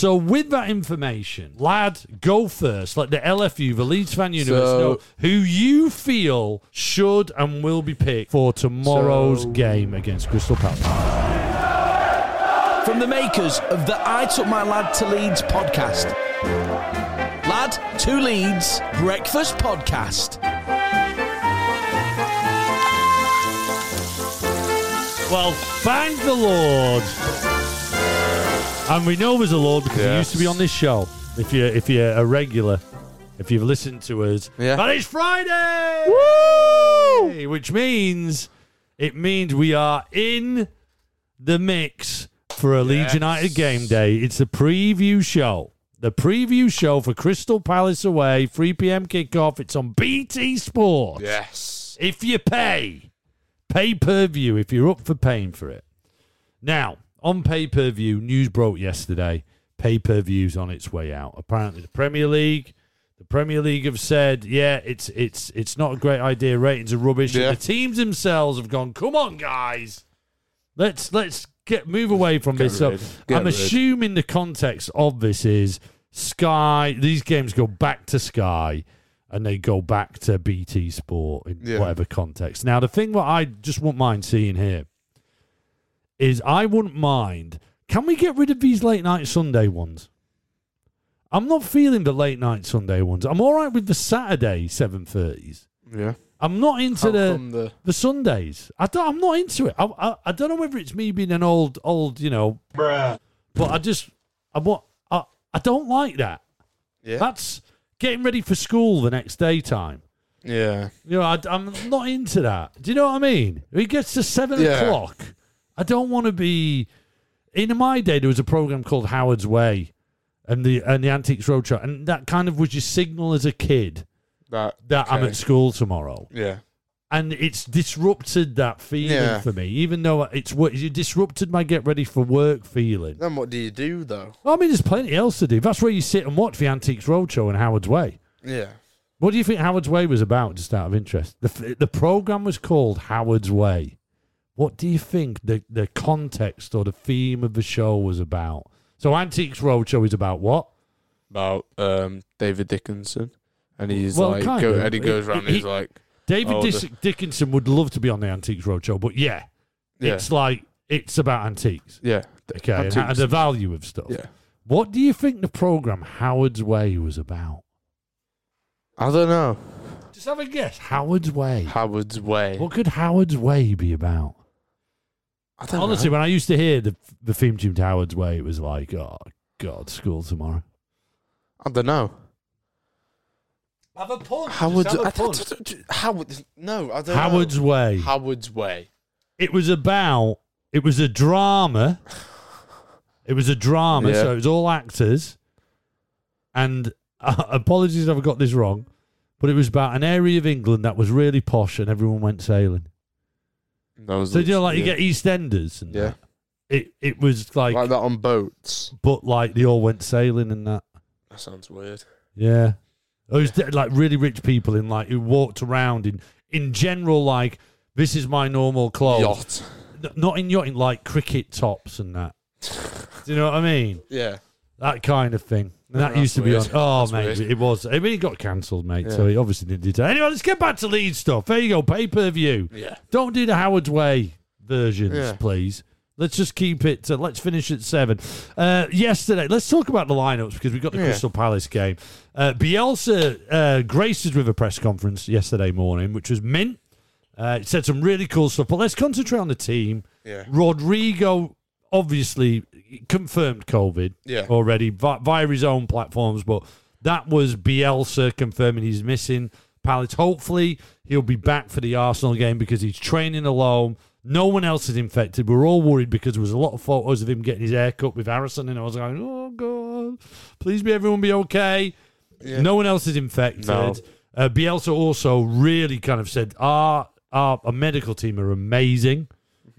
So, with that information, lad, go first. Let the LFU, the Leeds Fan Universe, So- know who you feel should and will be picked for tomorrow's So- game against Crystal Palace. From the makers of the I Took My Lad to Leeds podcast. Lad to Leeds Breakfast Podcast. Well, thank the Lord. And we know there's a Lord because he used to be on this show. If you're if you're a regular, if you've listened to us, Yeah. but it's Friday, Woo! which means it means we are in the mix for a Leeds Yes. United game day. It's the preview show. The preview show for Crystal Palace away, 3 p.m. kickoff. It's on BT Sport. Yes. If you pay, pay per view if you're up for paying for it. Now, on pay per view, news broke yesterday. Pay per view's on its way out. Apparently, the Premier League, the Premier League have said, yeah, it's it's it's not a great idea. Ratings are rubbish. And the teams themselves have gone, come on, guys, let's let's get move away from Get this. So. Get I'm rid. assuming the context of this is Sky. These games go back to Sky and they go back to BT Sport in Yeah. whatever context. Now, the thing what I just wouldn't mind seeing here is I wouldn't mind. Can we get rid of these late night Sunday ones? I'm not feeling the late night Sunday ones. I'm all right with the Saturday seven thirties. Yeah. I'm not into the the the Sundays. I don't, I'm not into it. I, I I don't know whether it's me being an old old you know, but I just I want I I don't like that. yeah That's getting ready for school the next day time. yeah You know, I, am not into that. Do you know what I mean? It gets to seven Yeah. o'clock. I don't want to be. In my day, there was a program called Howard's Way, and the and the Antiques Roadshow, and that kind of was your signal as a kid that that I'm at school tomorrow, yeah and it's disrupted that feeling Yeah. for me. Even though it's what you disrupted my get ready for work feeling. then what do you do though I mean, there's plenty else to do. That's where you sit and watch the Antiques Roadshow and Howard's Way. yeah What do you think Howard's Way was about, just out of interest? The, the program was called Howard's Way. What do you think the, the context or the theme of the show was about? So, Antiques Roadshow is about what? about um David Dickinson and he's Well, like go, and he goes around he- he's like David Oh, Dis- the- Dickinson would love to be on the Antiques Roadshow, but yeah, yeah it's like it's about antiques, yeah okay, and, and the value of stuff. yeah What do you think the program Howard's Way was about? I don't know Just have a guess. Howard's Way. Howard's way What could Howard's Way be about? I don't Honestly, know. when I used to hear the the theme tune to Howard's Way, it was like, oh god, school tomorrow. I don't know Have a punch. Howard's I, I, don't- Howard no I don't Howard's know. Way. Howard's way It was about. It was a drama. It was a drama, Yeah. so it was all actors. And uh, apologies if I got this wrong, but it was about an area of England that was really posh, and everyone went sailing. That was So you know, like yeah. you get EastEnders, and Yeah. that. it it was like, like that on boats but like they all went sailing and that. that sounds weird Yeah. It was de- like really rich people in like who walked around in in general like this is my normal clothes. yacht N- not in yachting like cricket tops and that. Do you know what I mean? yeah That kind of thing. And that used to be on. weird. Oh, That's mate, weird. it was. I mean, it got cancelled, mate. So he obviously didn't do that. Anyway, let's get back to lead stuff. There you go, pay per view. yeah Don't do the Howard's Way versions, Yeah. please. Let's just keep it. To, let's finish at seven. Uh, yesterday, let's talk about the lineups because we got the Yeah. Crystal Palace game. Uh, Bielsa uh, graced us with a press conference yesterday morning, which was mint. Uh, it said some really cool stuff. But let's concentrate on the team. yeah Rodrigo obviously confirmed COVID Yeah. already vi- via his own platforms, but that was Bielsa confirming he's missing Palace. Hopefully, he'll be back for the Arsenal game because he's training alone. No one else is infected. We're all worried because there was a lot of photos of him getting his hair cut with Harrison, and I was going, "Oh God, please be everyone be okay." Yeah. No one else is infected. No. Uh, Bielsa also really kind of said, "Our our, our medical team are amazing."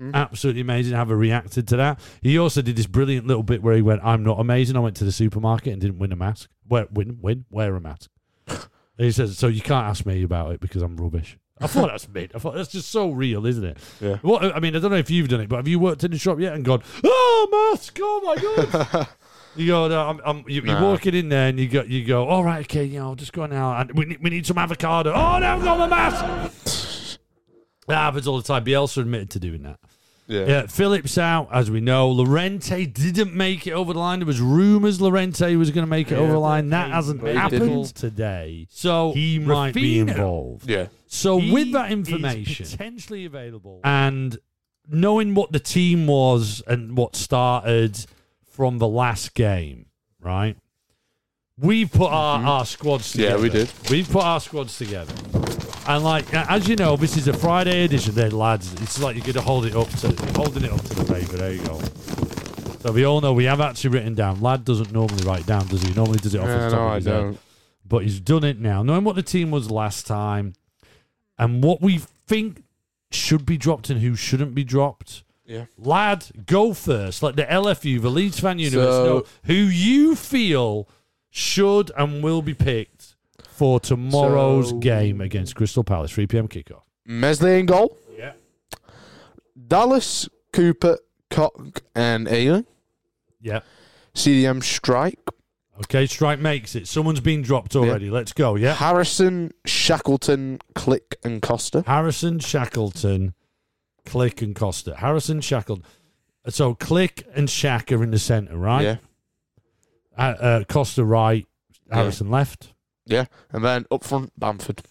Mm-hmm. Absolutely amazing. Have reacted to that. He also did this brilliant little bit where he went, "I'm not amazing. I went to the supermarket and didn't win a mask. Wear, win, win, wear a mask." he says, "So you can't ask me about it because I'm rubbish." I thought that's mid. I thought that's just so real, isn't it? Yeah. What I mean, I don't know if you've done it, but have you worked in the shop yet and gone, "Oh, mask! Oh my god!" You go, no, I'm, I'm, you, you're Nah. walking in there and you go, you go, all right, okay, you know, just go now. And we need, we need some avocado. Oh, no, I've got the mask. That happens all the time. Bielsa admitted to doing that. Yeah. Yeah, Phillips out, as we know. Llorente didn't make it over the line. There was rumours Llorente was going to make it over the line. That hasn't happened today. So he might be involved. Yeah. So He with that is information potentially available and knowing what the team was and what started from the last game, right? We've put our, mm-hmm. our squads together. Yeah, together. we did. We've put our squads together. And like as you know, this is a Friday edition Then lads. It's like you're gonna hold it up to holding it up to the paper. There you go. So we all know we have actually written down. Lad doesn't normally write down, does he? He normally does it off Yeah, the top no, of I his head don't. but he's done it now, knowing what the team was last time and what we think should be dropped and who shouldn't be dropped. Yeah. Lad, go first. Let the LFU, the Leeds fan universe, So- know who you feel should and will be picked for tomorrow's So- game against Crystal Palace, 3 p.m. kickoff. Meslier in goal. Yeah. Dallas, Cooper, Koch, and Ayling. Yeah. CDM Struijk. Okay, Struijk makes it. Someone's been dropped already. Let's go. Yeah. Harrison, Shackleton, Klich, and Costa. Harrison, Shackleton, Klich, and Costa. Harrison, Shackleton. So Klich and Shack are in the centre, right? Yeah. Uh, uh, Costa right, Harrison left, Yeah. And then up front, Bamford.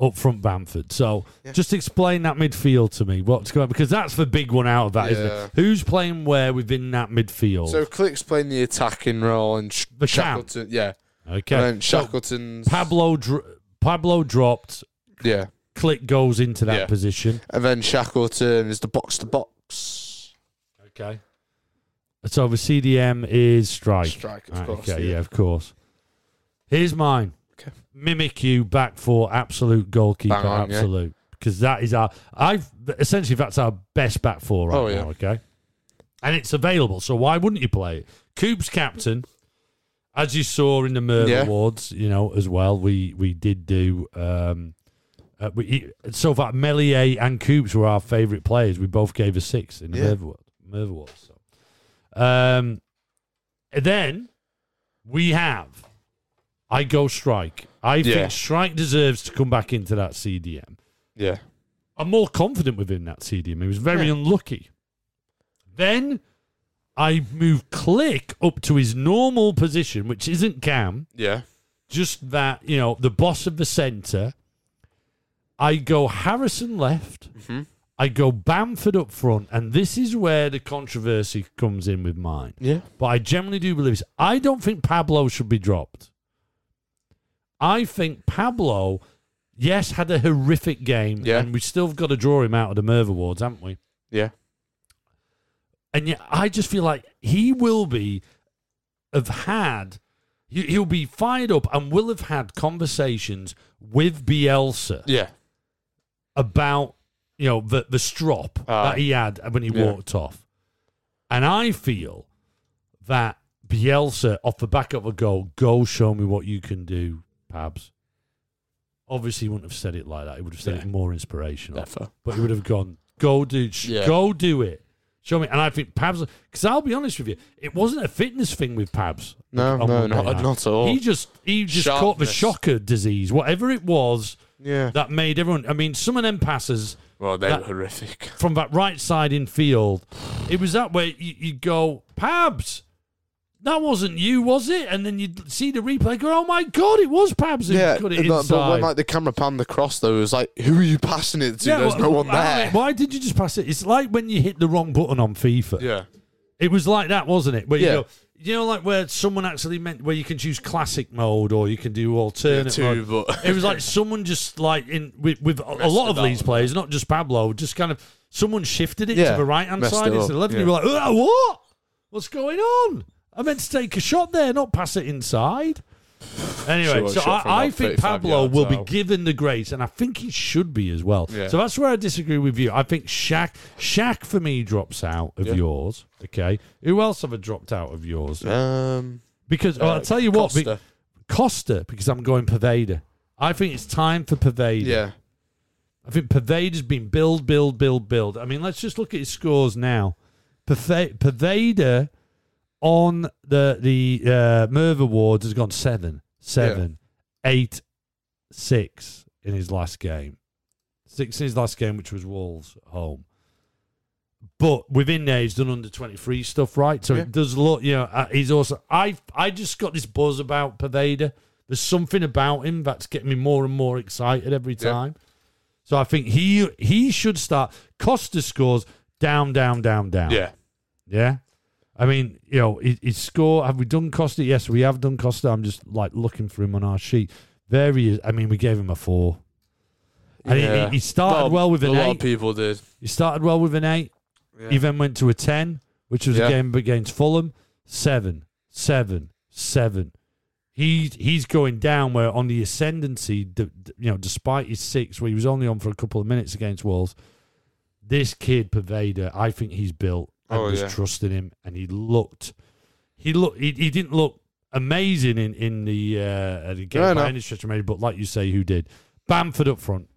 up front Bamford. So Yeah. just explain that midfield to me. What's going because that's the big one out of that, not Yeah. it? Who's playing where within that midfield? So Klich's playing the attacking role and Sh- The. Shackleton. Yeah. okay. And then So Pablo dr- Pablo dropped. Yeah. Klich goes into that Yeah. position. And then Shackleton is the box to box. Okay. So the CDM is Struijk. Struijk, of Right, course. okay, yeah. of course. Here's mine. Mimic you back for absolute goalkeeper, on, yeah. absolute. Because that is our I've essentially that's our best back four right Oh, yeah. now, okay? And it's available, so why wouldn't you play it? Coop's captain, as you saw in the Merv Yeah. Awards, you know, as well, we we did do um uh, we, so far, Meslier and Coops were our favourite players. We both gave a six in the Yeah. Merv Awards. So. Um, then we have. I go Struijk. I Yeah. think Struijk deserves to come back into that CDM. Yeah. I'm more confident within that CDM. He was very Yeah. unlucky. Then I move Klich up to his normal position, which isn't Cam, Yeah. just that, you know, the boss of the centre. I go Harrison left. Mhm. I go Bamford up front, and this is where the controversy comes in with mine. Yeah. But I generally do believe this. I don't think Pablo should be dropped. I think Pablo, yes, had a horrific game, Yeah. and we still got to draw him out of the Merv Awards, haven't we? Yeah. And yet, I just feel like he will be have had. he- He'll be fired up and will have had conversations with Bielsa Yeah. about you know the the strop Ah. that he had when he Yeah. walked off, and I feel that Bielsa off the back of a goal, go show me what you can do, Pabs. Obviously, he wouldn't have said it like that. He would have said Yeah. it more inspirational, Defo. but he would have gone, "Go do, sh- Yeah. go do it." Show me, and I think Pabs. Because I'll be honest with you, it wasn't a fitness thing with Pabs. No, on no, Monday not, night. not at all. He just he just caught the Sharpness. shocker disease, whatever it was yeah. that made everyone. I mean, some of them passes Well, they that- were horrific. from that right side in field, it was that way. You, you go, Pabs, that wasn't you, was it? And then you'd see the replay, go, oh my god, it was Pabs who Yeah, got it but, inside. but when like the camera panned across, though, it was like, who are you passing it to? Yeah, There's well, no one there. Why did you just pass it? It's like when you hit the wrong button on FIFA. Yeah, It was like that, wasn't it? Where you go, you know, like where someone actually meant where you can choose classic mode or you can do alternate too, mode. but it was like someone just like in with, with a, lot of these players, not just Pablo, just kind of someone shifted it to the right hand side instead of left. And you were like, "Uh, what? What's going on? I meant to take a shot there, not pass it inside. Anyway, Sure, so shot from I, I about think 35 Pablo yards will be out. given the grace, and I think he should be as well. Yeah. So that's where I disagree with you. I think Shaq, Shaq for me drops out of Yeah. yours. Okay, who else have I dropped out of yours? um, Because uh, I'll tell you what, be- Costa. Costa, because I'm going Poveda. I think it's time for Poveda. yeah, I think Poveda's been build, build, build, build. I mean, let's just look at his scores now. Perva- Poveda on the the uh, Merv Awards has gone seven, seven, eight, six in his last game. Six in his last game, which was Wolves at home. But within there, he's done under twenty three stuff, right? So Yeah. it does look, you know, uh, he's also. I I just got this buzz about Poveda. There's something about him that's getting me more and more excited every Yeah. time. So I think he he should start. Costa scores down, down, down, down. Yeah. Yeah. I mean, you know, his, his score. Have we done Costa? Yes, we have done Costa. I'm just like looking for him on our sheet. There he is. I mean, we gave him a four. And he- Yeah. he, he started Well, well with a an lot of eight. people did. He started well with an eight. Yeah. He then went to a ten, which was a game against Fulham. Seven, seven, seven. He's he's going down where on the ascendancy, you know, despite his six, where he was only on for a couple of minutes against Wolves. This kid Poveda, I think he's built. I Oh, was yeah. trusting him, and he looked. He looked. He, he didn't look amazing in in the uh, the game No, by no. any stretch of imagination, but like you say, who did? Bamford up front.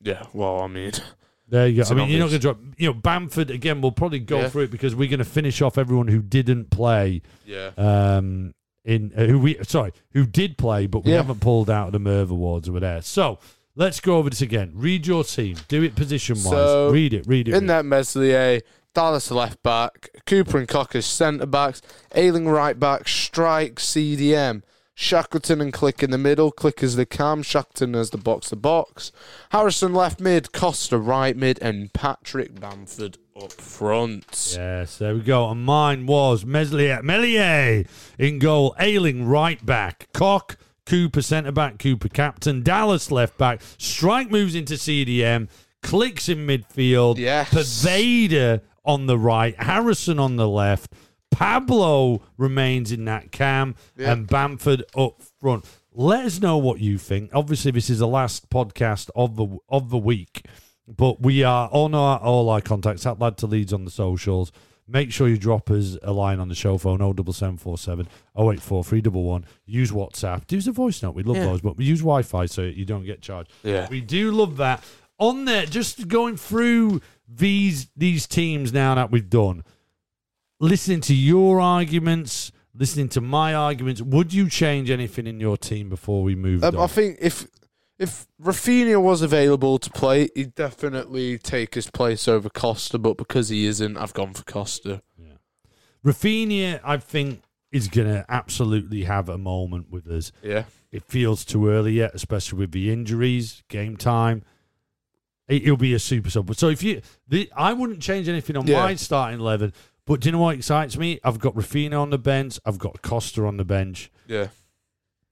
Yeah. Well, I mean, There you go. It's I an mean, you're not going to drop. You know, Bamford again. We'll probably go Yeah. through it because we're going to finish off everyone who didn't play. yeah. Um, in uh, who we sorry, who did play, but we Yeah. haven't pulled out of the Merv Awards over there. So let's go over this again. Read your team. Do it position wise. So, read it. Read it. In read that Meslier, Dallas left back, Cooper and Cocker centre backs, Ayling right back, Struijk CDM, Shackleton and Klich in the middle, Klich as the cam, Shackleton as the box to box, Harrison left mid, Costa right mid, and Patrick Bamford up front. Yes, there we go. And mine was Meslier, Melier in goal, Ayling right back, Koch, Cooper centre back, Cooper captain, Dallas left back, Struijk moves into CDM, Klich's in midfield, Yes. Poveda on the right, Harrison on the left, Pablo remains in that cam, Yeah. and Bamford up front. Let us know what you think. Obviously, this is the last podcast of the of the week, but we are on our all our contacts at Lad to Leeds on the socials. Make sure you drop us a line on the show phone 07747 084 311. Use WhatsApp. Use a voice note. We love Yeah. those, but we use Wi Fi so you don't get charged. Yeah. We do love that. On there, just going through these these teams now that we've done, listening to your arguments, listening to my arguments, would you change anything in your team before we move? Um, on? I think if if Raphinha was available to play, he'd definitely take his place over Costa, but because he isn't, I've gone for Costa. Raphinha, I think, is going to absolutely have a moment with us. Yeah. It feels too early yet, especially with the injuries, game time. It, will be a super sub. So if you, the, I wouldn't change anything on Yeah. my starting eleven. But do you know what excites me? I've got Raphinha on the bench. I've got Costa on the bench. Yeah.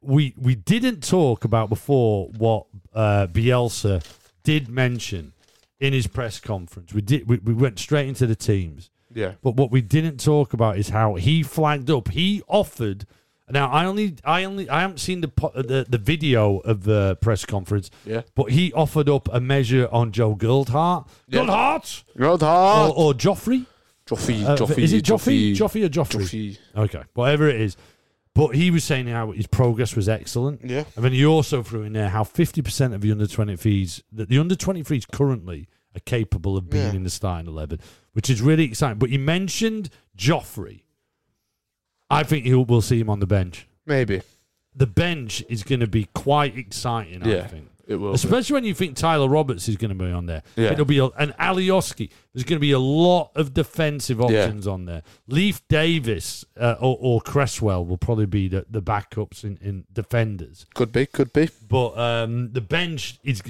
we we didn't talk about before what uh, Bielsa did mention in his press conference. We did we, we went straight into the teams, Yeah. but what we didn't talk about is how he flagged up. He offered. Now I only I only I haven't seen the po- the, the video of the press conference, Yeah. but he offered up a measure on Joe Gelhardt, Yeah. Gelhardt, Road or, or Joffrey. Joffrey, Uh, Joffrey, is it Joffrey? Joffrey, Joffrey or Joffrey? Joffrey. Okay, whatever it is. But he was saying how his progress was excellent. Yeah. And then he also threw in there how 50% of the under 23s, that the under 23s currently are capable of being Yeah. in the starting 11, which is really exciting. But he mentioned Joffrey. I think he'll, we'll see him on the bench. Maybe. The bench is going to be quite exciting, I Yeah. think. It will. be. Especially when you think Tyler Roberts is going to be on there. Yeah. It'll be a, an Alioski. There's going to be a lot of defensive Yeah. options on there. Leif Davis uh, or, or Cresswell will probably be the, the backups in, in defenders. Could be, could be. But um, the bench is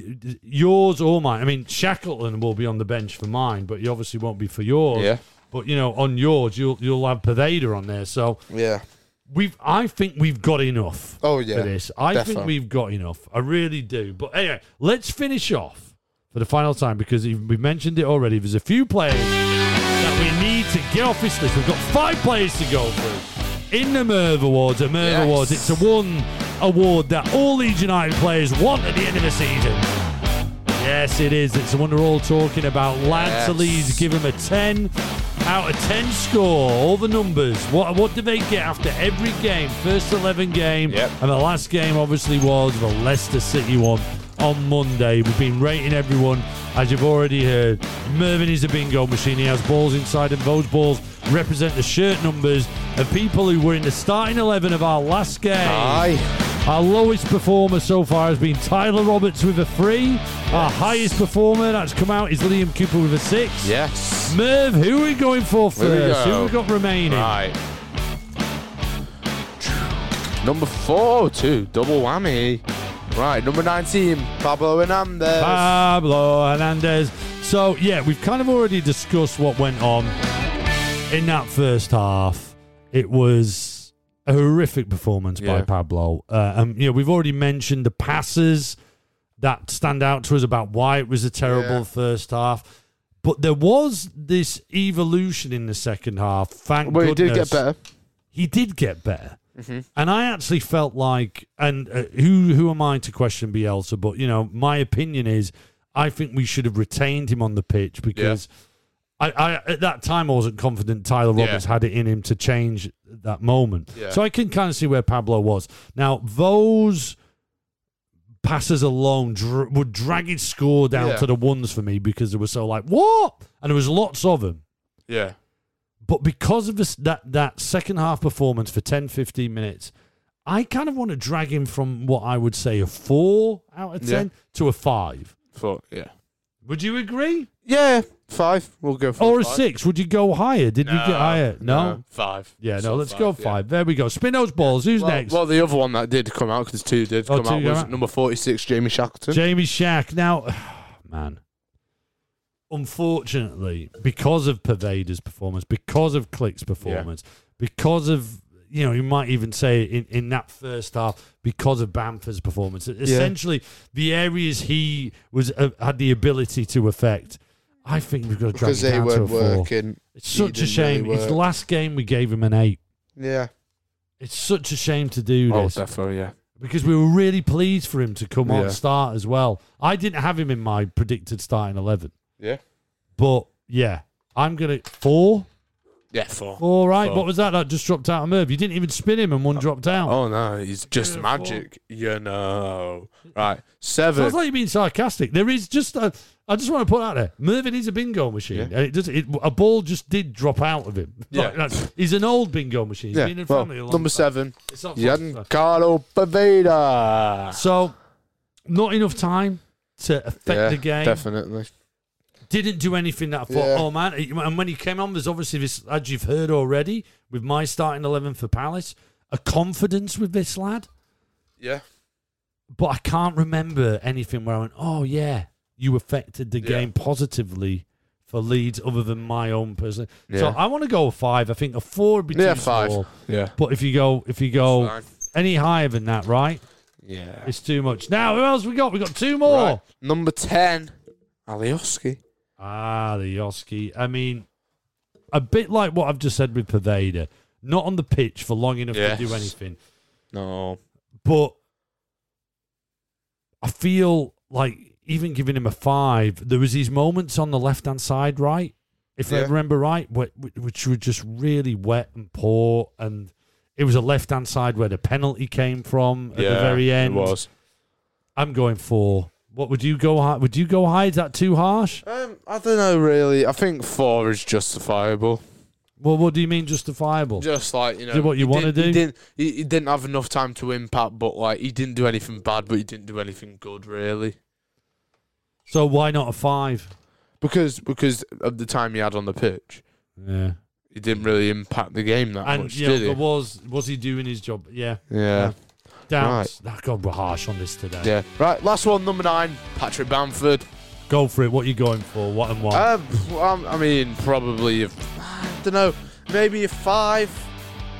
yours or mine. I mean, Shackleton will be on the bench for mine, but he obviously won't be for yours. Yeah. But you know, on yours, you'll you'll have Poveda on there. So Yeah. we've. I think we've got enough Oh, yeah. for this. I think we've got enough. I really do. But anyway, let's finish off for the final time because we mentioned it already. There's a few players that we need to get off this list. We've got five players to go through in the Merv Awards. A Merv Yes. Awards. It's a one award that all Leeds United players want at the end of the season. Yes, it is. It's the one we're all talking about. Lads to Yes. Leeds, give them a 10 out of 10 score. All the numbers. What what do they get after every game? First 11 game. Yep. And the last game obviously was the Leicester City one on Monday. We've been rating everyone, as you've already heard. Mervyn is a bingo machine. He has balls inside him. Those balls represent the shirt numbers of people who were in the starting 11 of our last game. Aye. Our lowest performer so far has been Tyler Roberts with a three. Our highest performer that's come out is Liam Cooper with a six. Yes. Merv, who are we going for Here we first? go. Who we got remaining? Right. Number four, two, double whammy. Right, number 19, Pablo Hernandez. Pablo Hernandez. So, yeah, we've kind of already discussed what went on in that first half. It was a horrific performance by Yeah. Pablo. Uh, and, you know, we've already mentioned the passes that stand out to us about why it was a terrible Yeah. first half. But there was this evolution in the second half. Thank well, he did goodness. get better. He did get better. Mm-hmm. And I actually felt like, and uh, who who am I to question Bielsa? But you know, my opinion is, I think we should have retained him on the pitch because I, I at that time I wasn't confident Tyler Yeah. Roberts had it in him to change that moment. Yeah. So I can kind of see where Pablo was. Now those passes alone dr- would drag his score down Yeah. to the ones for me because they were so like what, and there was lots of them. Yeah. But because of this, that, that second half performance for 10, 15 minutes, I kind of want to drag him from what I would say a four out of Yeah. 10 to a five. Four, yeah. Would you agree? Yeah, five. We'll go for Or a five. six? Would you go higher? Did we get higher? No? Five. Yeah, no, So let's five, go yeah. five. There we go. Spin those balls. Who's Well, next? well, the other one that did come out because two did Oh, come two out go was out? number forty-six, Jamie Shackleton. Jamie Shack. Now, man, unfortunately, because of Poveda's performance, because of Klich's performance, because of you know, you might even say in, in that first half, because of Bamford's performance, essentially the areas he was uh, had the ability to affect. I think we've got to drag because it they down to a weren't four. working. It's such a didn't shame. really It's work. last game we gave him an eight. Yeah. It's such a shame to do Oh, this definitely. Yeah. because we were really pleased for him to come on Yeah. start as well. I didn't have him in my predicted starting eleven. Yeah. But yeah, I'm gonna four. Yeah. Four. All right. Four. What was that? That just dropped out of Merv. You didn't even spin him and one dropped down. Oh no, he's just Yeah, magic. You know. Right. Seven. Sounds like you're being sarcastic. There is just a. I just want to put out there. Mervyn is a bingo machine. Yeah. And it does. It, a ball just did drop out of him. Yeah. Like, that's- he's an old bingo machine. He's yeah. been in Well, family a long number time. seven, It's not Giancarlo Paveda. So, not enough time to affect yeah, the game. definitely. Didn't do anything that I thought, Yeah. oh man. And when he came on, there's obviously this, as you've heard already, with my starting 11 for Palace, a confidence with this lad. Yeah. But I can't remember anything where I went, oh yeah, you affected the Yeah. game positively for Leeds other than my own person. So Yeah. I want to go a five. I think a four would be too Yeah, five. small. Yeah. But if you go, if you go Fine. any higher than that, right, Yeah. it's too much. Now, who else we got? We got two more. Right. Number ten, Alioski. Ah, the Yoski. I mean, a bit like what I've just said with Poveda. Not on the pitch for long enough Yes. to do anything. No. But I feel like even giving him a five, there was these moments on the left hand side, right? If I remember right, wh- wh- which were just really wet and poor, and it was a left hand side where the penalty came from at yeah, the very end. It was. I'm going for. What would you go high? Would you go high? Is that too harsh? Um, I don't know really. I think four is justifiable. Well, what do you mean justifiable? Just like you know, Do what you didn't- He do? didn't. He, he didn't have enough time to impact, but like he didn't do anything bad, but he didn't do anything good really. So why not a five? Because because of the time he had on the pitch, Yeah. he didn't really impact the game that And much, know, did he? was was he doing his job? Yeah. yeah, Downs. That God, we're harsh on this today. yeah. Right, last one, number nine, Patrick Bamford. Go for it. What are you going for? What and what? Um, I'm- mean, probably, a, I don't know, maybe a five,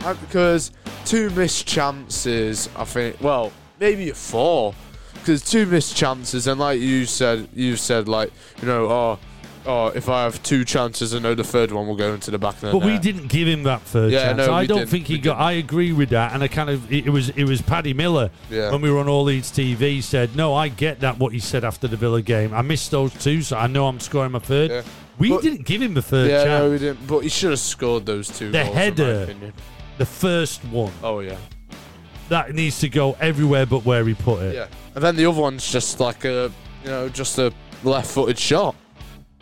uh, because two missed chances. I think, well, maybe a four, because two missed chances, and like you said, you said like, you know, oh, oh, if I have two chances, I know the third one will go into the back of the but we didn't give him that third Yeah, chance. no, I we don't didn't. think he We got. I agree with that, and I kind of it, it was it was Paddy Miller Yeah. when we were on All Leeds TV said, "No, I get that what he said after the Villa game. I missed those two, so I know I'm scoring my third. Yeah. We But- didn't give him the third yeah, chance. no, we didn't. But he should have scored those two. The goals, in my header. opinion. the first one Oh yeah. that needs to go everywhere but where he put it. Yeah. And then the other one's just like a, you know, just a left-footed shot.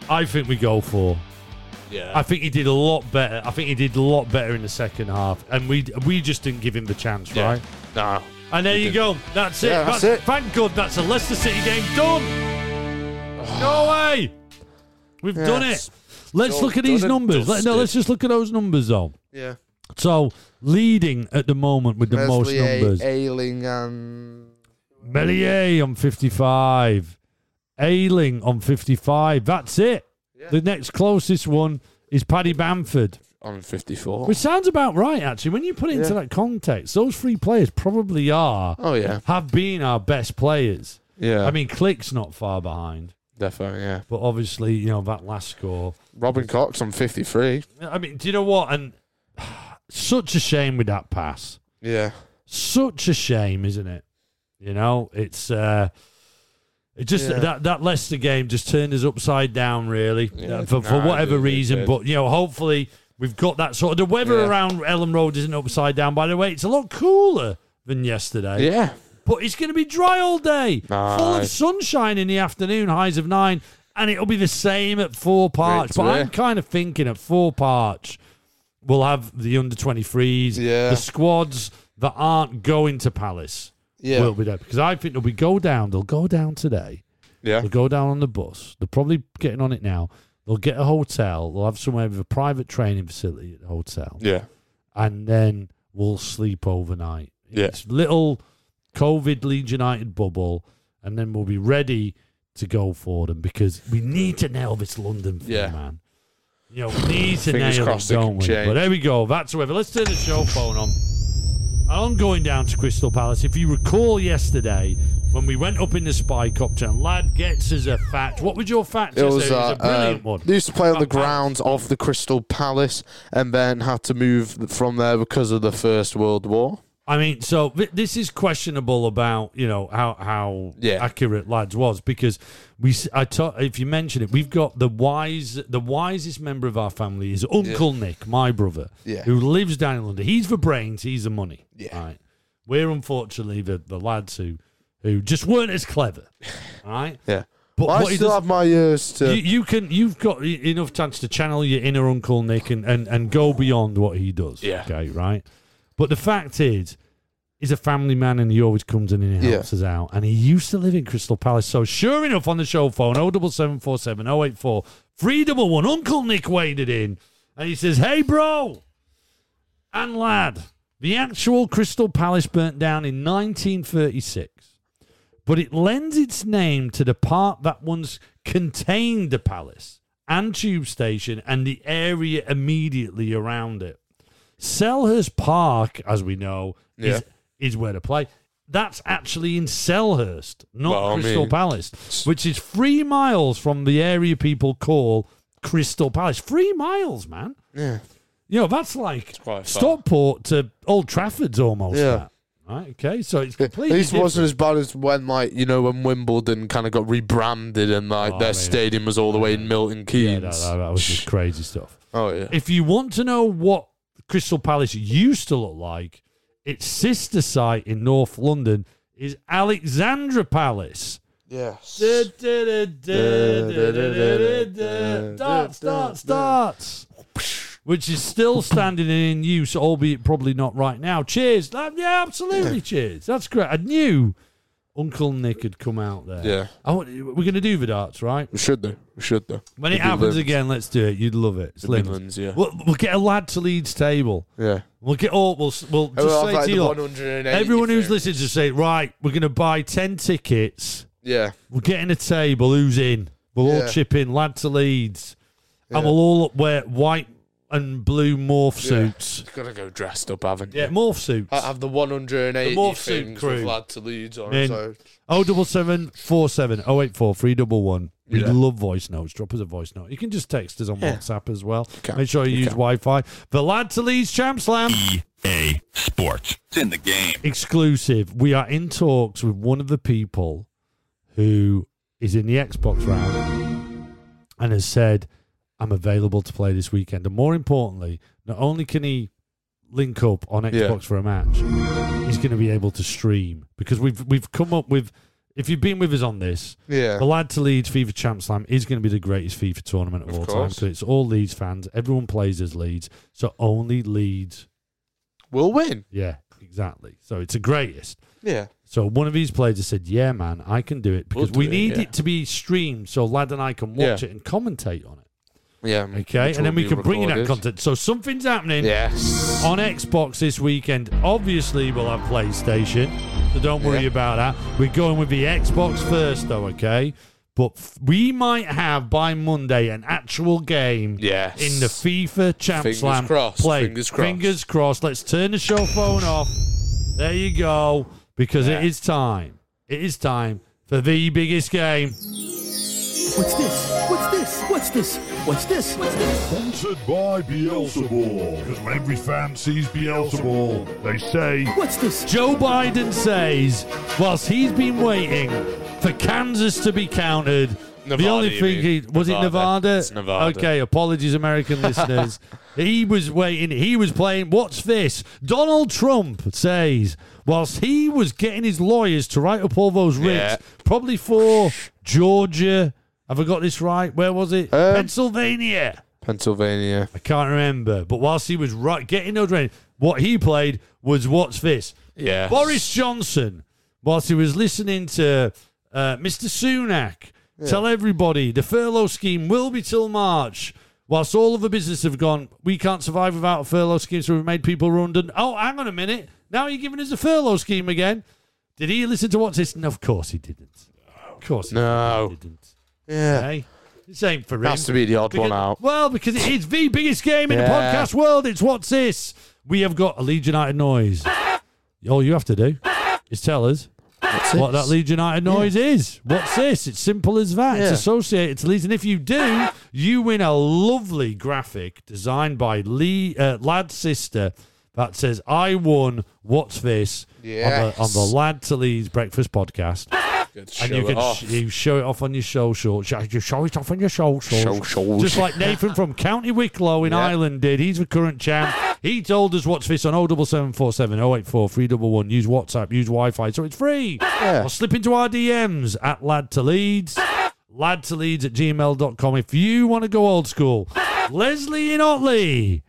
I think we go for. Yeah. I think he did a lot better. I think he did a lot better in the second half, and we we just didn't give him the chance, Yeah. right? No. And there you go. That's it. Yeah, that's it. Thank God that's a Leicester City game done. no way. We've done it. Let's look at these numbers. Let, no, let's just look at those numbers, though. Yeah. So, leading at the moment with the most Meslier, numbers. Ayling and Meslier on 55. Ayling on 55. That's it. Yeah. The next closest one is Paddy Bamford, on 54. which sounds about right, actually. When you put it into that context, those three players probably are, Oh yeah. have been our best players. Yeah. I mean, Klich's not far behind, definitely. Yeah. but obviously, you know, that last score. Robin Koch's on 53. I mean, do you know what? And such a shame with that pass. Yeah. such a shame, isn't it? You know, it's uh it just Yeah. that that Leicester game just turned us upside down, really, Yeah, uh, for for nah, whatever reason. But you know, hopefully we've got that sort of the weather Yeah. around Elland Road isn't upside down. By the way, it's a lot cooler than yesterday. Yeah. But it's going to be dry all day, full of sunshine in the afternoon, highs of nine, and it'll be the same at Thorp Arch. Great But I'm kind of thinking at Thorp Arch, we'll have the under 23s, Yeah. the squads that aren't going to Palace Yeah. will be there. Because I think they'll be go down, they'll go down today, yeah. they'll go down on the bus, they're probably getting on it now. They'll get a hotel, they'll have somewhere with a private training facility at the hotel Yeah. and then we'll sleep overnight. Yeah. It's little COVID Leeds United bubble, and then we'll be ready to go for them because we need to nail this London thing, Yeah. man. You know, we need to Fingers nail it, don't we? change. But there we go. That's weather. Let's turn the show phone on. I'm going down to Crystal Palace. If you recall yesterday when we went up in the Spy Copter and lad gets us a fact. What was your fact? It was, uh, a brilliant uh, one. They used to play on the grounds of the Crystal Palace and then had to move from there because of the First World War. I mean, so th- this is questionable about you know how how Yeah. accurate lads was because we I ta- if you mention it, we've got the wise the wisest member of our family is Uncle Nick, my brother, Yeah. who lives down in London. He's the brains, he's the money. Yeah. right. We're unfortunately the the lads who who just weren't as clever. right. Yeah. but I still does- have my ears to. you, you can you've got enough chance to channel your inner Uncle Nick and, and, and go beyond what he does. Yeah. Okay, right. But the fact is, he's a family man and he always comes in and he helps us out. And he used to live in Crystal Palace. So sure enough on the show phone, 07747 084 311, Uncle Nick waded in and he says, Hey bro and lad, the actual Crystal Palace burnt down in 1936 but it lends its name to the part that once contained the palace and tube station and the area immediately around it. Selhurst Park, as we know, Yeah. is, is where to play. That's actually in Selhurst, not Well, I Crystal mean- Palace, which is three miles from the area people call Crystal Palace. Three miles, man. yeah. You know, that's like. Stockport to Old Trafford's almost. Yeah. that. Right, okay, so it's completely least wasn't as bad as when, like, you know, when Wimbledon kind of got rebranded and, like, Oh, their stadium was all the way in Milton Yeah, Keynes. that, that- that was just crazy stuff. Oh, yeah. If you want to know what Crystal Palace used to look like, its sister site in North London is Alexandra Palace. Yes. Darts, darts, darts. Which is still standing in use, albeit probably not right now. Cheers. Uh, Yeah, absolutely. Cheers. That's great. I knew Uncle Nick had come out there. Yeah. I want, we're going to do the darts, right? We should do. We should do. When it It'd be happens limbs. again, let's do it. You'd love it. The Slim. Midlands, yeah. We'll, we'll get a lad to Leeds table. Yeah. We'll get all. We'll, we'll oh, just We'll say like, to the you, lot, 180 everyone who's thing. listening, just say, right, we're going to buy ten tickets. Yeah. We're getting a table. Who's in? We'll all Yeah. chip in. Lad to Leeds, Yeah. and we'll all wear white and blue morph suits. You've got to go dressed up, haven't you? Yeah, morph suits. I have the 180 The morph suit things crew. with lad to Leeds on. In. So Oh double seven four seven oh eight four three double one. We Yeah. love voice notes. Drop us a voice note. You can just text us on Yeah. WhatsApp as well. can. Make sure you, You use can. Wi-Fi. The lad to Leeds Champ Slam. EA Sports. It's in the game. exclusive. We are in talks with one of the people who is in the Xbox round and has said, I'm available to play this weekend. And more importantly, not only can he link up on Xbox Yeah. for a match, he's going to be able to stream because we've we've come up with if you've been with us on this, Yeah. the Lad to Leeds FIFA Champ Slam is going to be the greatest FIFA tournament of, Of all time. course. So it's all Leeds fans. Everyone plays as Leeds. So only Leeds. We'll win. Yeah, exactly. So it's the greatest. Yeah. So one of these players has said, "Yeah, man, I can do it because We'll we do it, need yeah. it to be streamed so Lad and I can watch Yeah. it and commentate on it." Yeah. Okay, and then we can bring you that content. So something's happening Yes. on Xbox this weekend. Obviously, we'll have PlayStation, so don't worry Yeah. about that. We're going with the Xbox first, though. Okay, but f- we might have by Monday an actual game Yes. in the FIFA Champ Fingers Slam crossed, play. fingers crossed. Fingers crossed. Let's turn the show phone off. There you go, because it Yeah. is time. It is time for the biggest game. What's this? What's this? What's this? What's this? Sponsored by Beelzebul. Because when every fan sees Beelzebul, they say, What's this? Joe Biden says, whilst he's been waiting for Kansas to be counted, the only thing he mean. was it Nevada. Nevada? It's Nevada. Okay, apologies, American listeners. He was waiting. He was playing. What's this? Donald Trump says, whilst he was getting his lawyers to write up all those writs, Yeah. probably for Georgia. Have I got this right? Where was it? Um, Pennsylvania. Pennsylvania. I can't remember. But whilst he was right, getting those ready, what he played was what's this? Yeah. Boris Johnson, whilst he was listening to uh, Mr. Sunak tell everybody the furlough scheme will be till March, whilst all of the businesses have gone, we can't survive without a furlough scheme, so we've made people redundant. Oh, hang on a minute. Now you're giving us a furlough scheme again. Did he listen to what's this? No, of course he didn't. Of course he No. didn't. Yeah. Hey, this ain't for him. Has to be the odd Because- one out. Well, because it is the biggest game in the podcast world. It's what's this? We have got a Leeds United noise. All you have to do is tell us What's what this? that Leeds United noise is. What's this? It's simple as that. It's associated to Leeds, and if you do, you win a lovely graphic designed by Lee uh, Lad's sister that says, "I won. What's this?" on, the, on the Lad to Leeds Breakfast podcast and you can off. you show it off on your social. You show it off on your social. Socials. Just like Nathan from County Wicklow in Yeah. Ireland did. He's the current champ. He told us what's this on 07747 084 311. Use WhatsApp, use Wi Fi, so it's free. Yeah. Or slip into our DMs at lad to leeds. Lad to leeds at gmail.com. If you want to go old school, Leslie in Otley.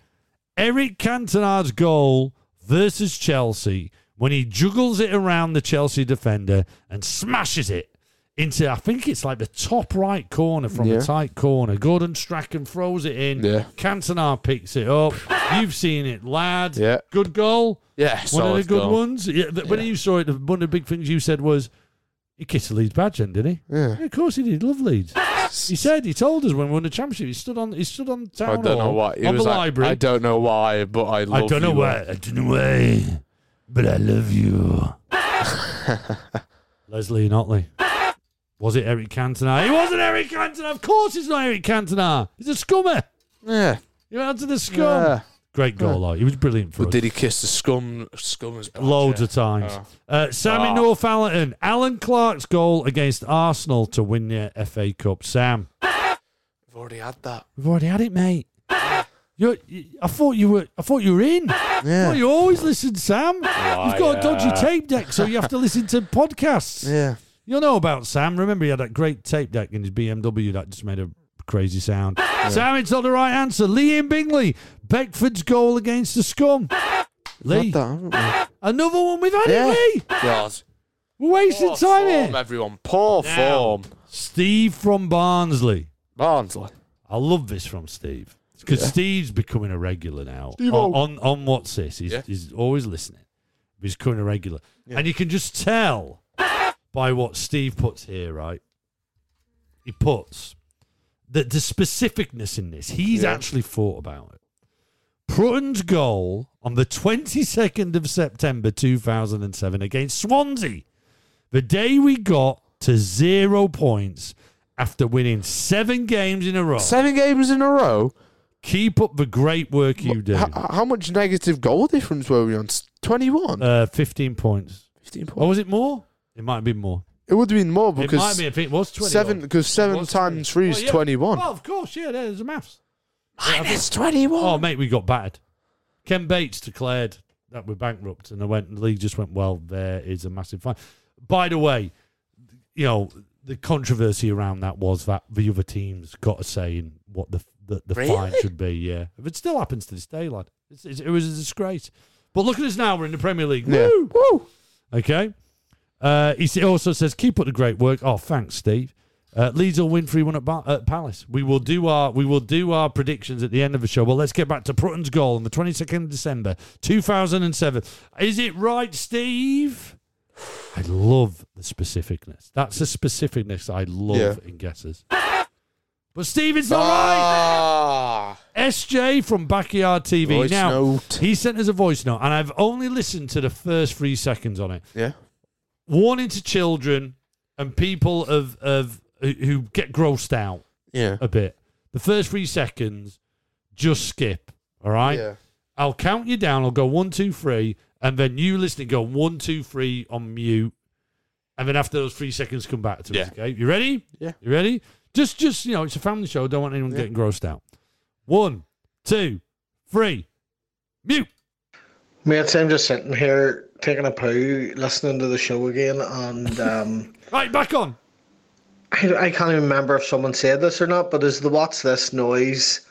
Eric Cantona's goal versus Chelsea when he juggles it around the Chelsea defender and smashes it into, I think it's like the top right corner from Yeah. the tight corner. Gordon Strachan throws it in. Yeah. Cantona picks it up. You've seen it, lad. Yeah. Good goal. Yeah, One of the good goal. ones. Yeah, th- when Yeah. you saw it, one of the big things you said was, he kissed the Leeds badge then, did he? Yeah. of course he did. Love Leeds. He said, he told us when we won the championship, he stood on, he stood on town I don't know why. He on was the like, library. I don't know why, but I love I don't know why. I don't know why, but I love you. Leslie Notley. Was it Eric Cantona? It wasn't Eric Cantona. Of course it's not Eric Cantona. He's a scummer. Yeah. You're out to the scum. yeah. Great goal, though. He was brilliant for But us. did he kiss the scum scummer's badge? Loads Yeah. of times. Oh. Uh, Sammy Oh. Northallerton. Allan Clarke's goal against Arsenal to win the FA Cup. Sam. We've already had that. We've already had it, mate. You're, I thought you were. I thought you were in. Yeah. Well, you always listen, Sam. You've got a dodgy Liar. tape deck, so you have to listen to podcasts. Yeah. You'll know about Sam. Remember, he had that great tape deck in his BMW that just made a crazy sound. Sam, it's not the right answer. Liam Bingley, Beckford's goal against the scum. Lee, that, another one we've had Yeah. it, Lee. God. We're wasting Poor time form, here. everyone. Poor Now. form. Steve from Barnsley. Barnsley. I love this from Steve because Yeah. Steve's becoming a regular now. Steve-O. on, on on what's this? He's, Yeah. he's always listening. He's becoming a regular, and you can just tell by what Steve puts here. Right, he puts that the specificness in this. He's Yeah. actually thought about it. Prutton's goal on the 22nd of September 2007 against Swansea. The day we got to zero points after winning seven games in a row. Seven games in a row. Keep up the great work you do. H- how much negative goal difference were we on? 21? Uh, 15 points. 15 points. Or was it more? It might have been more. It would have been more it might because be. I think it was 20. seven because seven was times 20. three is Well, yeah. 21. Well, of course, yeah, there's a maths. Minus 21. Oh, mate, we got battered. Ken Bates declared that we're bankrupt, and I went. The league just went. Well, there is a massive fine. By the way, you know, the controversy around that was that the other teams got a say in what the the, the fine should be. Yeah, if it still happens to this day, lad, it's, it's, it was a disgrace. But look at us now; we're in the Premier League. Yeah. Woo! Woo! Okay. Uh, he also says, "Keep up the great work." Oh, thanks, Steve. Uh, Leeds will win three one at, ba- at Palace. We will do our we will do our predictions at the end of the show. Well, let's get back to Prutton's goal on the twenty second of December, two thousand and seven. Is it right, Steve? I love the specificness. That's the specificness I love Yeah. in guesses. But Steve, it's not right. Ah, SJ from Backyard TV. Voice now note. he sent us a voice note, and I've only listened to the first three seconds on it yeah. warning to children and people of of who- who get grossed out Yeah. a bit. The first three seconds, just skip. All right. Yeah. I'll count you down. I'll go one, two, three, and then you listening go one, two, three on mute, and then after those three seconds, come back to Yeah. us. Okay. You ready? Yeah. You ready? Just, just you know, it's a family show. Don't want anyone Yeah. getting grossed out. One, two, three, mute. Mates, I'm just sitting here taking a poo, listening to the show again, and um, Right, back on. I, I can't even remember if someone said this or not, but is the what's this noise?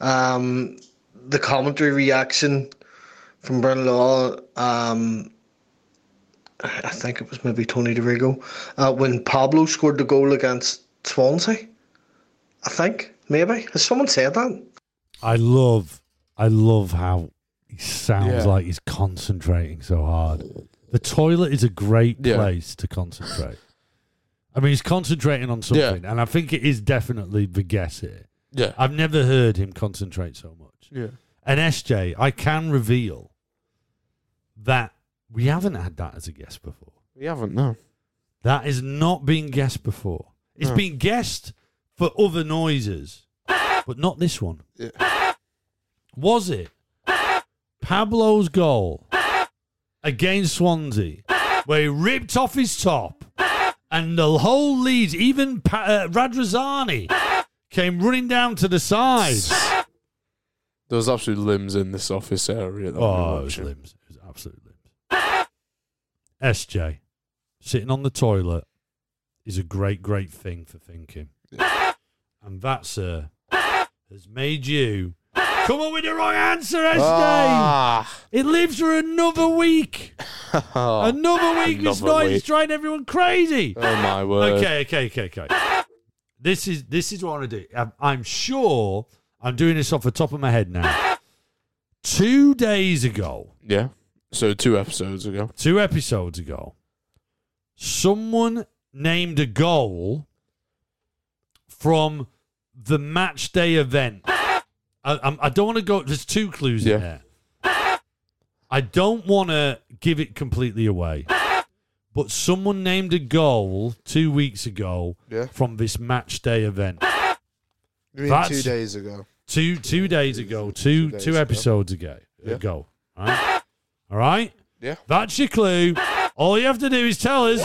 Um, the commentary reaction from Brennan Law, um, I think it was maybe Tony Dorigo, uh, when Pablo scored the goal against Swansea. I think, maybe. Has someone said that? I love, I love how he sounds Yeah. like he's concentrating so hard. The toilet is a great Yeah. place to concentrate. I mean, he's concentrating on something, and I think it is definitely the guess here. Yeah. I've never heard him concentrate so much. Yeah. And SJ, I can reveal that we haven't had that as a guest before. We haven't, no. That has not been guessed before. It's No. been guessed for other noises, but not this one. Yeah. Was it Pablo's goal against Swansea, where he ripped off his top, and the whole Leeds, even pa- uh, Radrizzani, came running down to the side? There was absolute limbs in this office area. That we Oh, it was watching. limbs. It was absolute limbs. SJ, sitting on the toilet is a great, great thing for thinking. And that, sir, has made you come up with the wrong answer, SJ. Ah. It lives for another week. another week. It's Another not. It's driving everyone crazy. Oh my word. Okay, okay, okay, okay. This is this is what I want to do. I'm, I'm sure I'm doing this off the top of my head now. Two days ago, Yeah. So two episodes ago. two episodes ago, someone named a goal from the match day event. I, I'm- I don't want to go. There's two clues Yeah. in there. I don't want to give it completely away, but someone named a goal two weeks ago Yeah. from this match day event. You mean That's- two days ago? Two two days ago, two Two ago. episodes ago. Yeah. Ago. All right. All right. Yeah. That's your clue. All you have to do is tell us.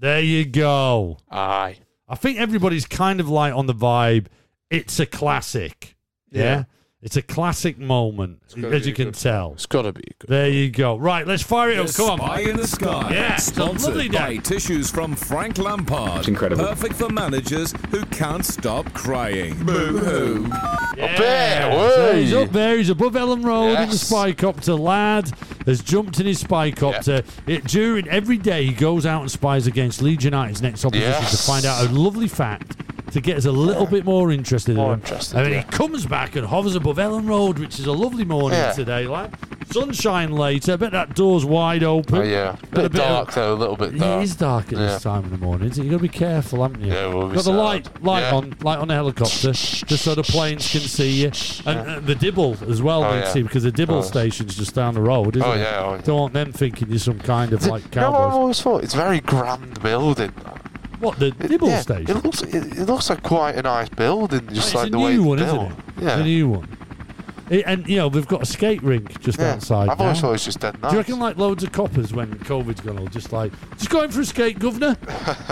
There you go. Aye. I think everybody's kind of like on the vibe. It's a classic. Yeah. Yeah. It's a classic moment, as you can good tell. It's got to be good. There you go. Right, let's fire it up. The Come Spy on. in the Sky. Yeah, it's a lovely day. by tissues from Frank Lampard. It's incredible. Perfect for managers who can't stop crying. Boo hoo. there, So he's up there. He's above Elland Road in the Yes. spycopter. Lad has jumped in his spycopter. It, during every day, he goes out and spies against Leeds United's next opposition to find out a lovely fact to get us a little bit more interested More in interested, And then yeah. he comes back and hovers above Elland Road, which is a lovely morning Yeah. today, lad. Sunshine later. I bet that door's wide open. Oh, yeah. Got a Bit of- dark, though. A little bit It dark. is dark at this time in the morning. So you got to be careful, haven't you? Yeah, we'll be got the light, light Yeah. on, light on the helicopter, just so the planes can see you, and uh, the dibble as well. Oh, they yeah. see because the dibble Oh. station's just down the road, isn't Oh, it? yeah, oh, yeah. Don't want them thinking you're some kind of like You know what I've always thought? It's a very grand building. What the dibble yeah, station? It looks, it, it looks like quite a nice building, just it's like a the way new it's one, isn't it? Yeah. It's a new one. It- and you know they've got a skate rink just yeah. outside. I've always thought it's just dead nice. Do you reckon like loads of coppers when COVID's gone all just like just going for a skate, governor?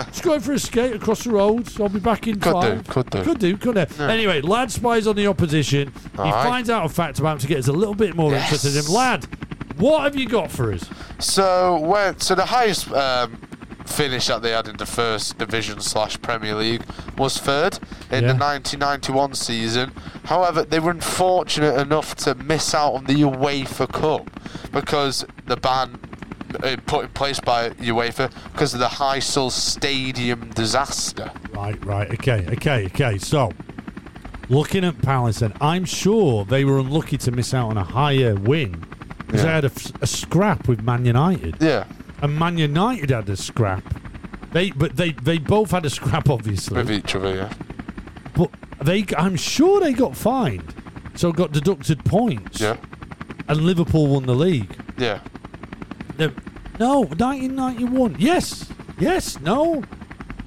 just going for a skate across the road. I'll be back in Could do, five. could do. Could do, couldn't it? Yeah. Anyway, lad spies on the opposition. he Aye. finds out a fact about him to get us a little bit more Yes. interested in him. Lad, what have you got for us? So when so the highest um, finish that they had in the first division slash Premier League was third in Yeah. the 1991 season. However, they were unfortunate enough to miss out on the UEFA Cup because the ban uh, put in place by UEFA because of the Heysel Stadium disaster. Right, right. Okay, okay, okay. So, looking at Palace, then I'm sure they were unlucky to miss out on a higher win because they Yeah. had a, scrap with Man United, Yeah, and Man United had a scrap. They, but they, they both had a scrap, obviously. with each other. Yeah, But they, I'm sure they got fined, so got deducted points. yeah, And Liverpool won the league. yeah. The- no, 1991. Yes, yes, no.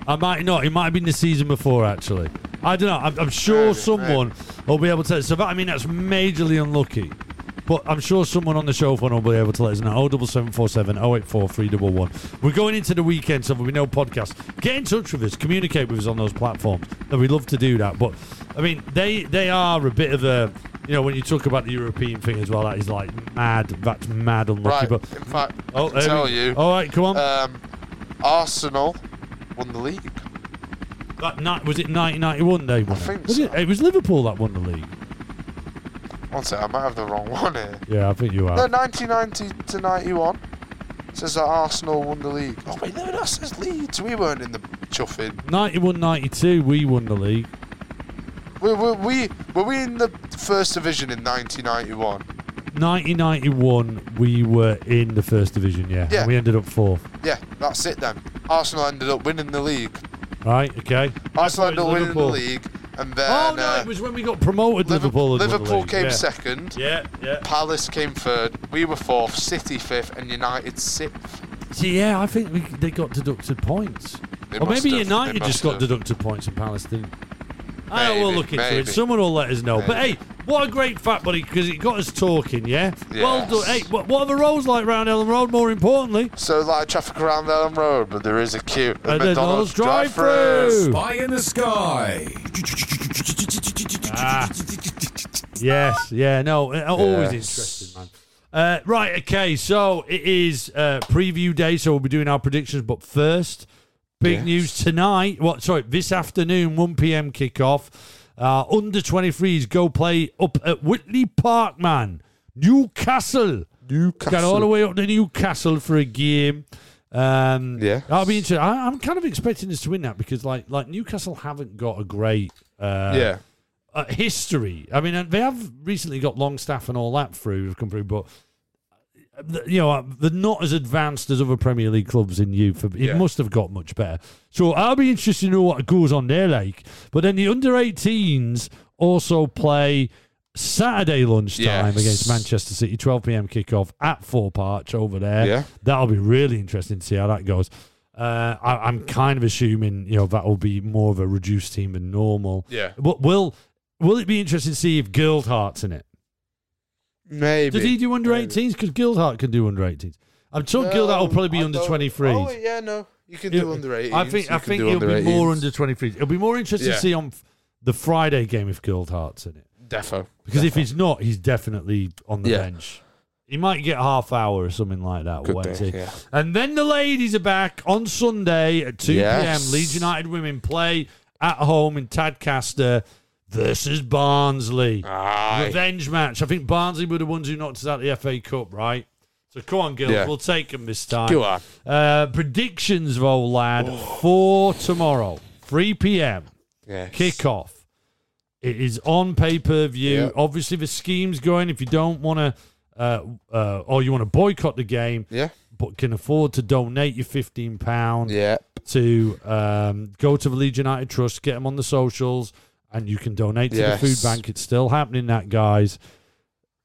I might not. It might have been the season before, actually. I don't know. I'm, I'm sure someone will be able to. So that, I mean, that's majorly unlucky. But I'm sure someone on the show phone will be able to let us know. 07747 084 311. We're going into the weekend, so there'll be no podcast. Get in touch with us, communicate with us on those platforms. And we'd love to do that. But I mean, they they are a bit of a you know, when you talk about the European thing as well, that is like mad. That's mad unlucky. Right. But In fact, oh, I can tell we- you. All right, come on. Um, Arsenal won the league. That night was it 1991? They won. I think was so. it? It was Liverpool that won the league. One sec, I might have the wrong one here. Yeah, I think you are. No, 1990 to 91. Says that Arsenal won the league. Oh wait, no, that says Leeds. We weren't in the chuffing. 91, 92, we won the league. Were, were we were we in the first division in 1991? 1991, we were in the first division. Yeah, Yeah. And we ended up fourth. Yeah, that's it then. Arsenal ended up winning the league. Right? Okay. Arsenal ended up winning the Liverpool. league, and then Oh no, uh, it was when we got promoted. Liverpool, Liverpool. had won the Liverpool came yeah. second. Yeah, yeah. Palace came third. We were fourth. City fifth, and United sixth. See, yeah, I think we, they got deducted points. They or maybe have, United they just must got deducted points in Palestine. I will look into it. Someone will let us know. But hey, Maybe. What a great fact, buddy, because it got us talking, yeah? Well done. Hey, what, what are the roads like round Elland Road, more importantly? So like traffic around Elland Road, but there is a queue. at A McDonald's McDonald's drive-through. drive-through. Spy in the sky. Ah. Yes, yeah, no, uh, always Yes. interesting, man. Uh, right, okay, so it is uh, preview day, so we'll be doing our predictions. But first, big Yes. news tonight. What? Sorry, this afternoon, one p.m. kickoff. Uh, under 23s go play up at Whitley Park, man. Newcastle. Newcastle. Got all the way up to Newcastle for a game. Um, Yes. I'll be interested. I, I'm kind of expecting us to win that because, like, like Newcastle haven't got a great uh, yeah. uh, history. I mean, they have recently got Longstaff and all that through, come through, but you know they're not as advanced as other Premier League clubs in youth. It Yeah. must have got much better. So I'll be interested to know what goes on there like. But then the under 18s also play Saturday lunchtime Yes. against Manchester City, 12 p.m. kickoff at Thorp Arch over there. Yeah. That'll be really interesting to see how that goes. Uh, I, I'm kind of assuming you know that will be more of a reduced team than normal. Yeah. But will will it be interesting to see if Gelhardt's in it? Maybe. Did he do under Maybe. 18s? Because Gelhardt can do under 18s. I'm told No, Gelhardt will probably be I under don't- 23s. Oh yeah, no, you can do under 18s. I think you I think it'll under be more under 23s. It'll be more interesting Yeah. to see on the Friday game if Gelhardt's in it. Defo. Because if he's not, he's definitely on the Yeah. bench. He might get half hour or something like that. Could and be, yeah. And then the ladies are back on Sunday at 2 Yes. p.m. Leeds United women play at home in Tadcaster versus Barnsley. Aye. Revenge match. I think Barnsley were the ones who knocked us out of the FA Cup, right? So come on, Gil. Yeah. We'll take them this time. Go on. Uh, predictions, though, lad, for tomorrow, 3 p.m. Yes. kickoff. It is on pay per view. Yeah. Obviously, the scheme's going. If you don't want to, uh, uh, or you want to boycott the game, Yeah. but can afford to donate your fifteen pound Yeah. to um, go to the Leeds United Trust, get them on the socials, and you can donate to Yes. the food bank. It's still happening, that guys.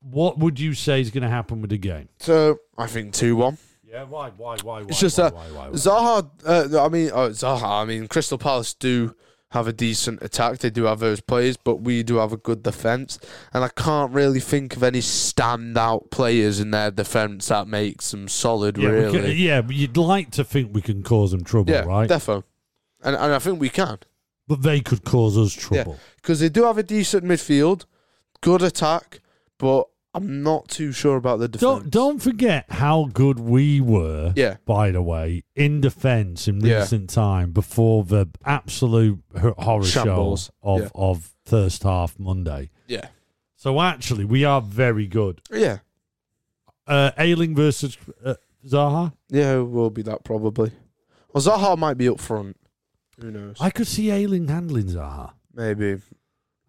What would you say is going to happen with the game? So I think two one. Yeah, why, why, why, why? It's just why, that why? Zaha. Uh, I mean, oh, Zaha. I mean, Crystal Palace do have a decent attack. They do have those players, but we do have a good defense. And I can't really think of any standout players in their defense that makes them solid. yeah, really. can- yeah, but you'd like to think we can cause them trouble, yeah, right? defo. And and I think we can. But they could cause us trouble. because they do have a decent midfield, good attack, but I'm not too sure about the defense. Don't don't forget how good we were. Yeah. By the way, in defence in Yeah. recent time before the absolute hor- horror Shambles. show of Yeah. of first half Monday. Yeah. So actually, we are very good. Yeah. Uh, Ayling versus uh, Zaha. Yeah, it will be that probably. Well, Zaha might be up front. Who knows? I could see Ayling handling Zaha. Maybe.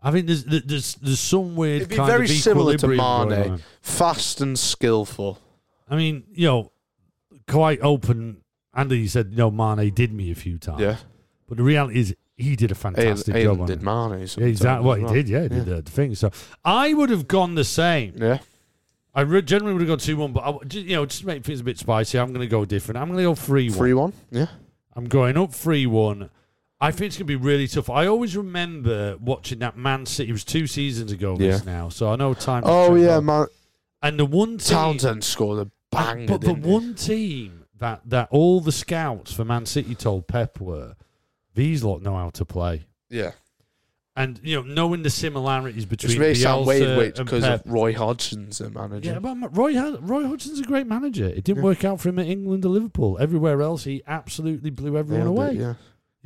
I think there's there's there's some weird It'd be kind very of similar to Mane. Fast and skillful. I mean, you know, quite open. Andy said, you know, Mane did me a few times. Yeah. But the reality is, he did a fantastic job. on did. Mane. Yeah, exactly. What he did, yeah, he did the thing. So I would have gone the same. Yeah. I re- generally would have gone two one, but I, you know, just to make things a bit spicy, I'm going to go different. I'm going to go three one. 3 1. Yeah. I'm going up three one. I think it's going to be really tough. I always remember watching that Man City. It was two seasons ago. This now, so I know time. Oh, yeah, man. And the one team, Townsend scored a banger. but the one team that that all the scouts for Man City told Pep were these lot know how to play. Yeah. And you know, knowing the similarities between Which may sound weird because Pep. Roy Hodgson's a manager. Yeah, but Roy Roy Hodgson's a great manager. It didn't work out for him at England or Liverpool. Everywhere else, he absolutely blew everyone Nailed it, away. yeah.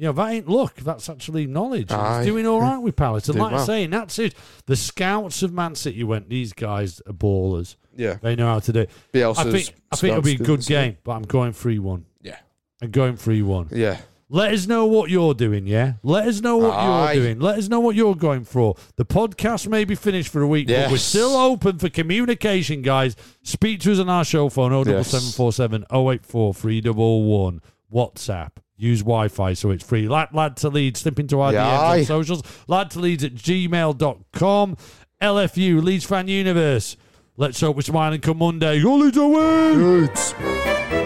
You know, that ain't luck. That's actually knowledge. Aye. He's doing all right with Palace. And Doing like well. saying, that's it. The scouts of Man City went, these guys are ballers. Yeah. They know how to do it. Bielsa's I think, I think it'll be a good didn't game, but I'm going 3 1. Yeah. I'm going 3 1. Yeah. Let us know what you're doing, yeah? Let us know what Aye. you're doing. Let us know what you're going for. The podcast may be finished for a week, but we're Yes. still open for communication, guys. Speak to us on our show phone, 07747 084 311. WhatsApp. Use Wi Fi so it's free. Lad, lad to lead. Slip into our Yeah, DMs on socials. Lad to leeds at gmail.com. LFU, Leeds Fan Universe. Let's hope we're smiling come Monday. Go Leeds away! Good.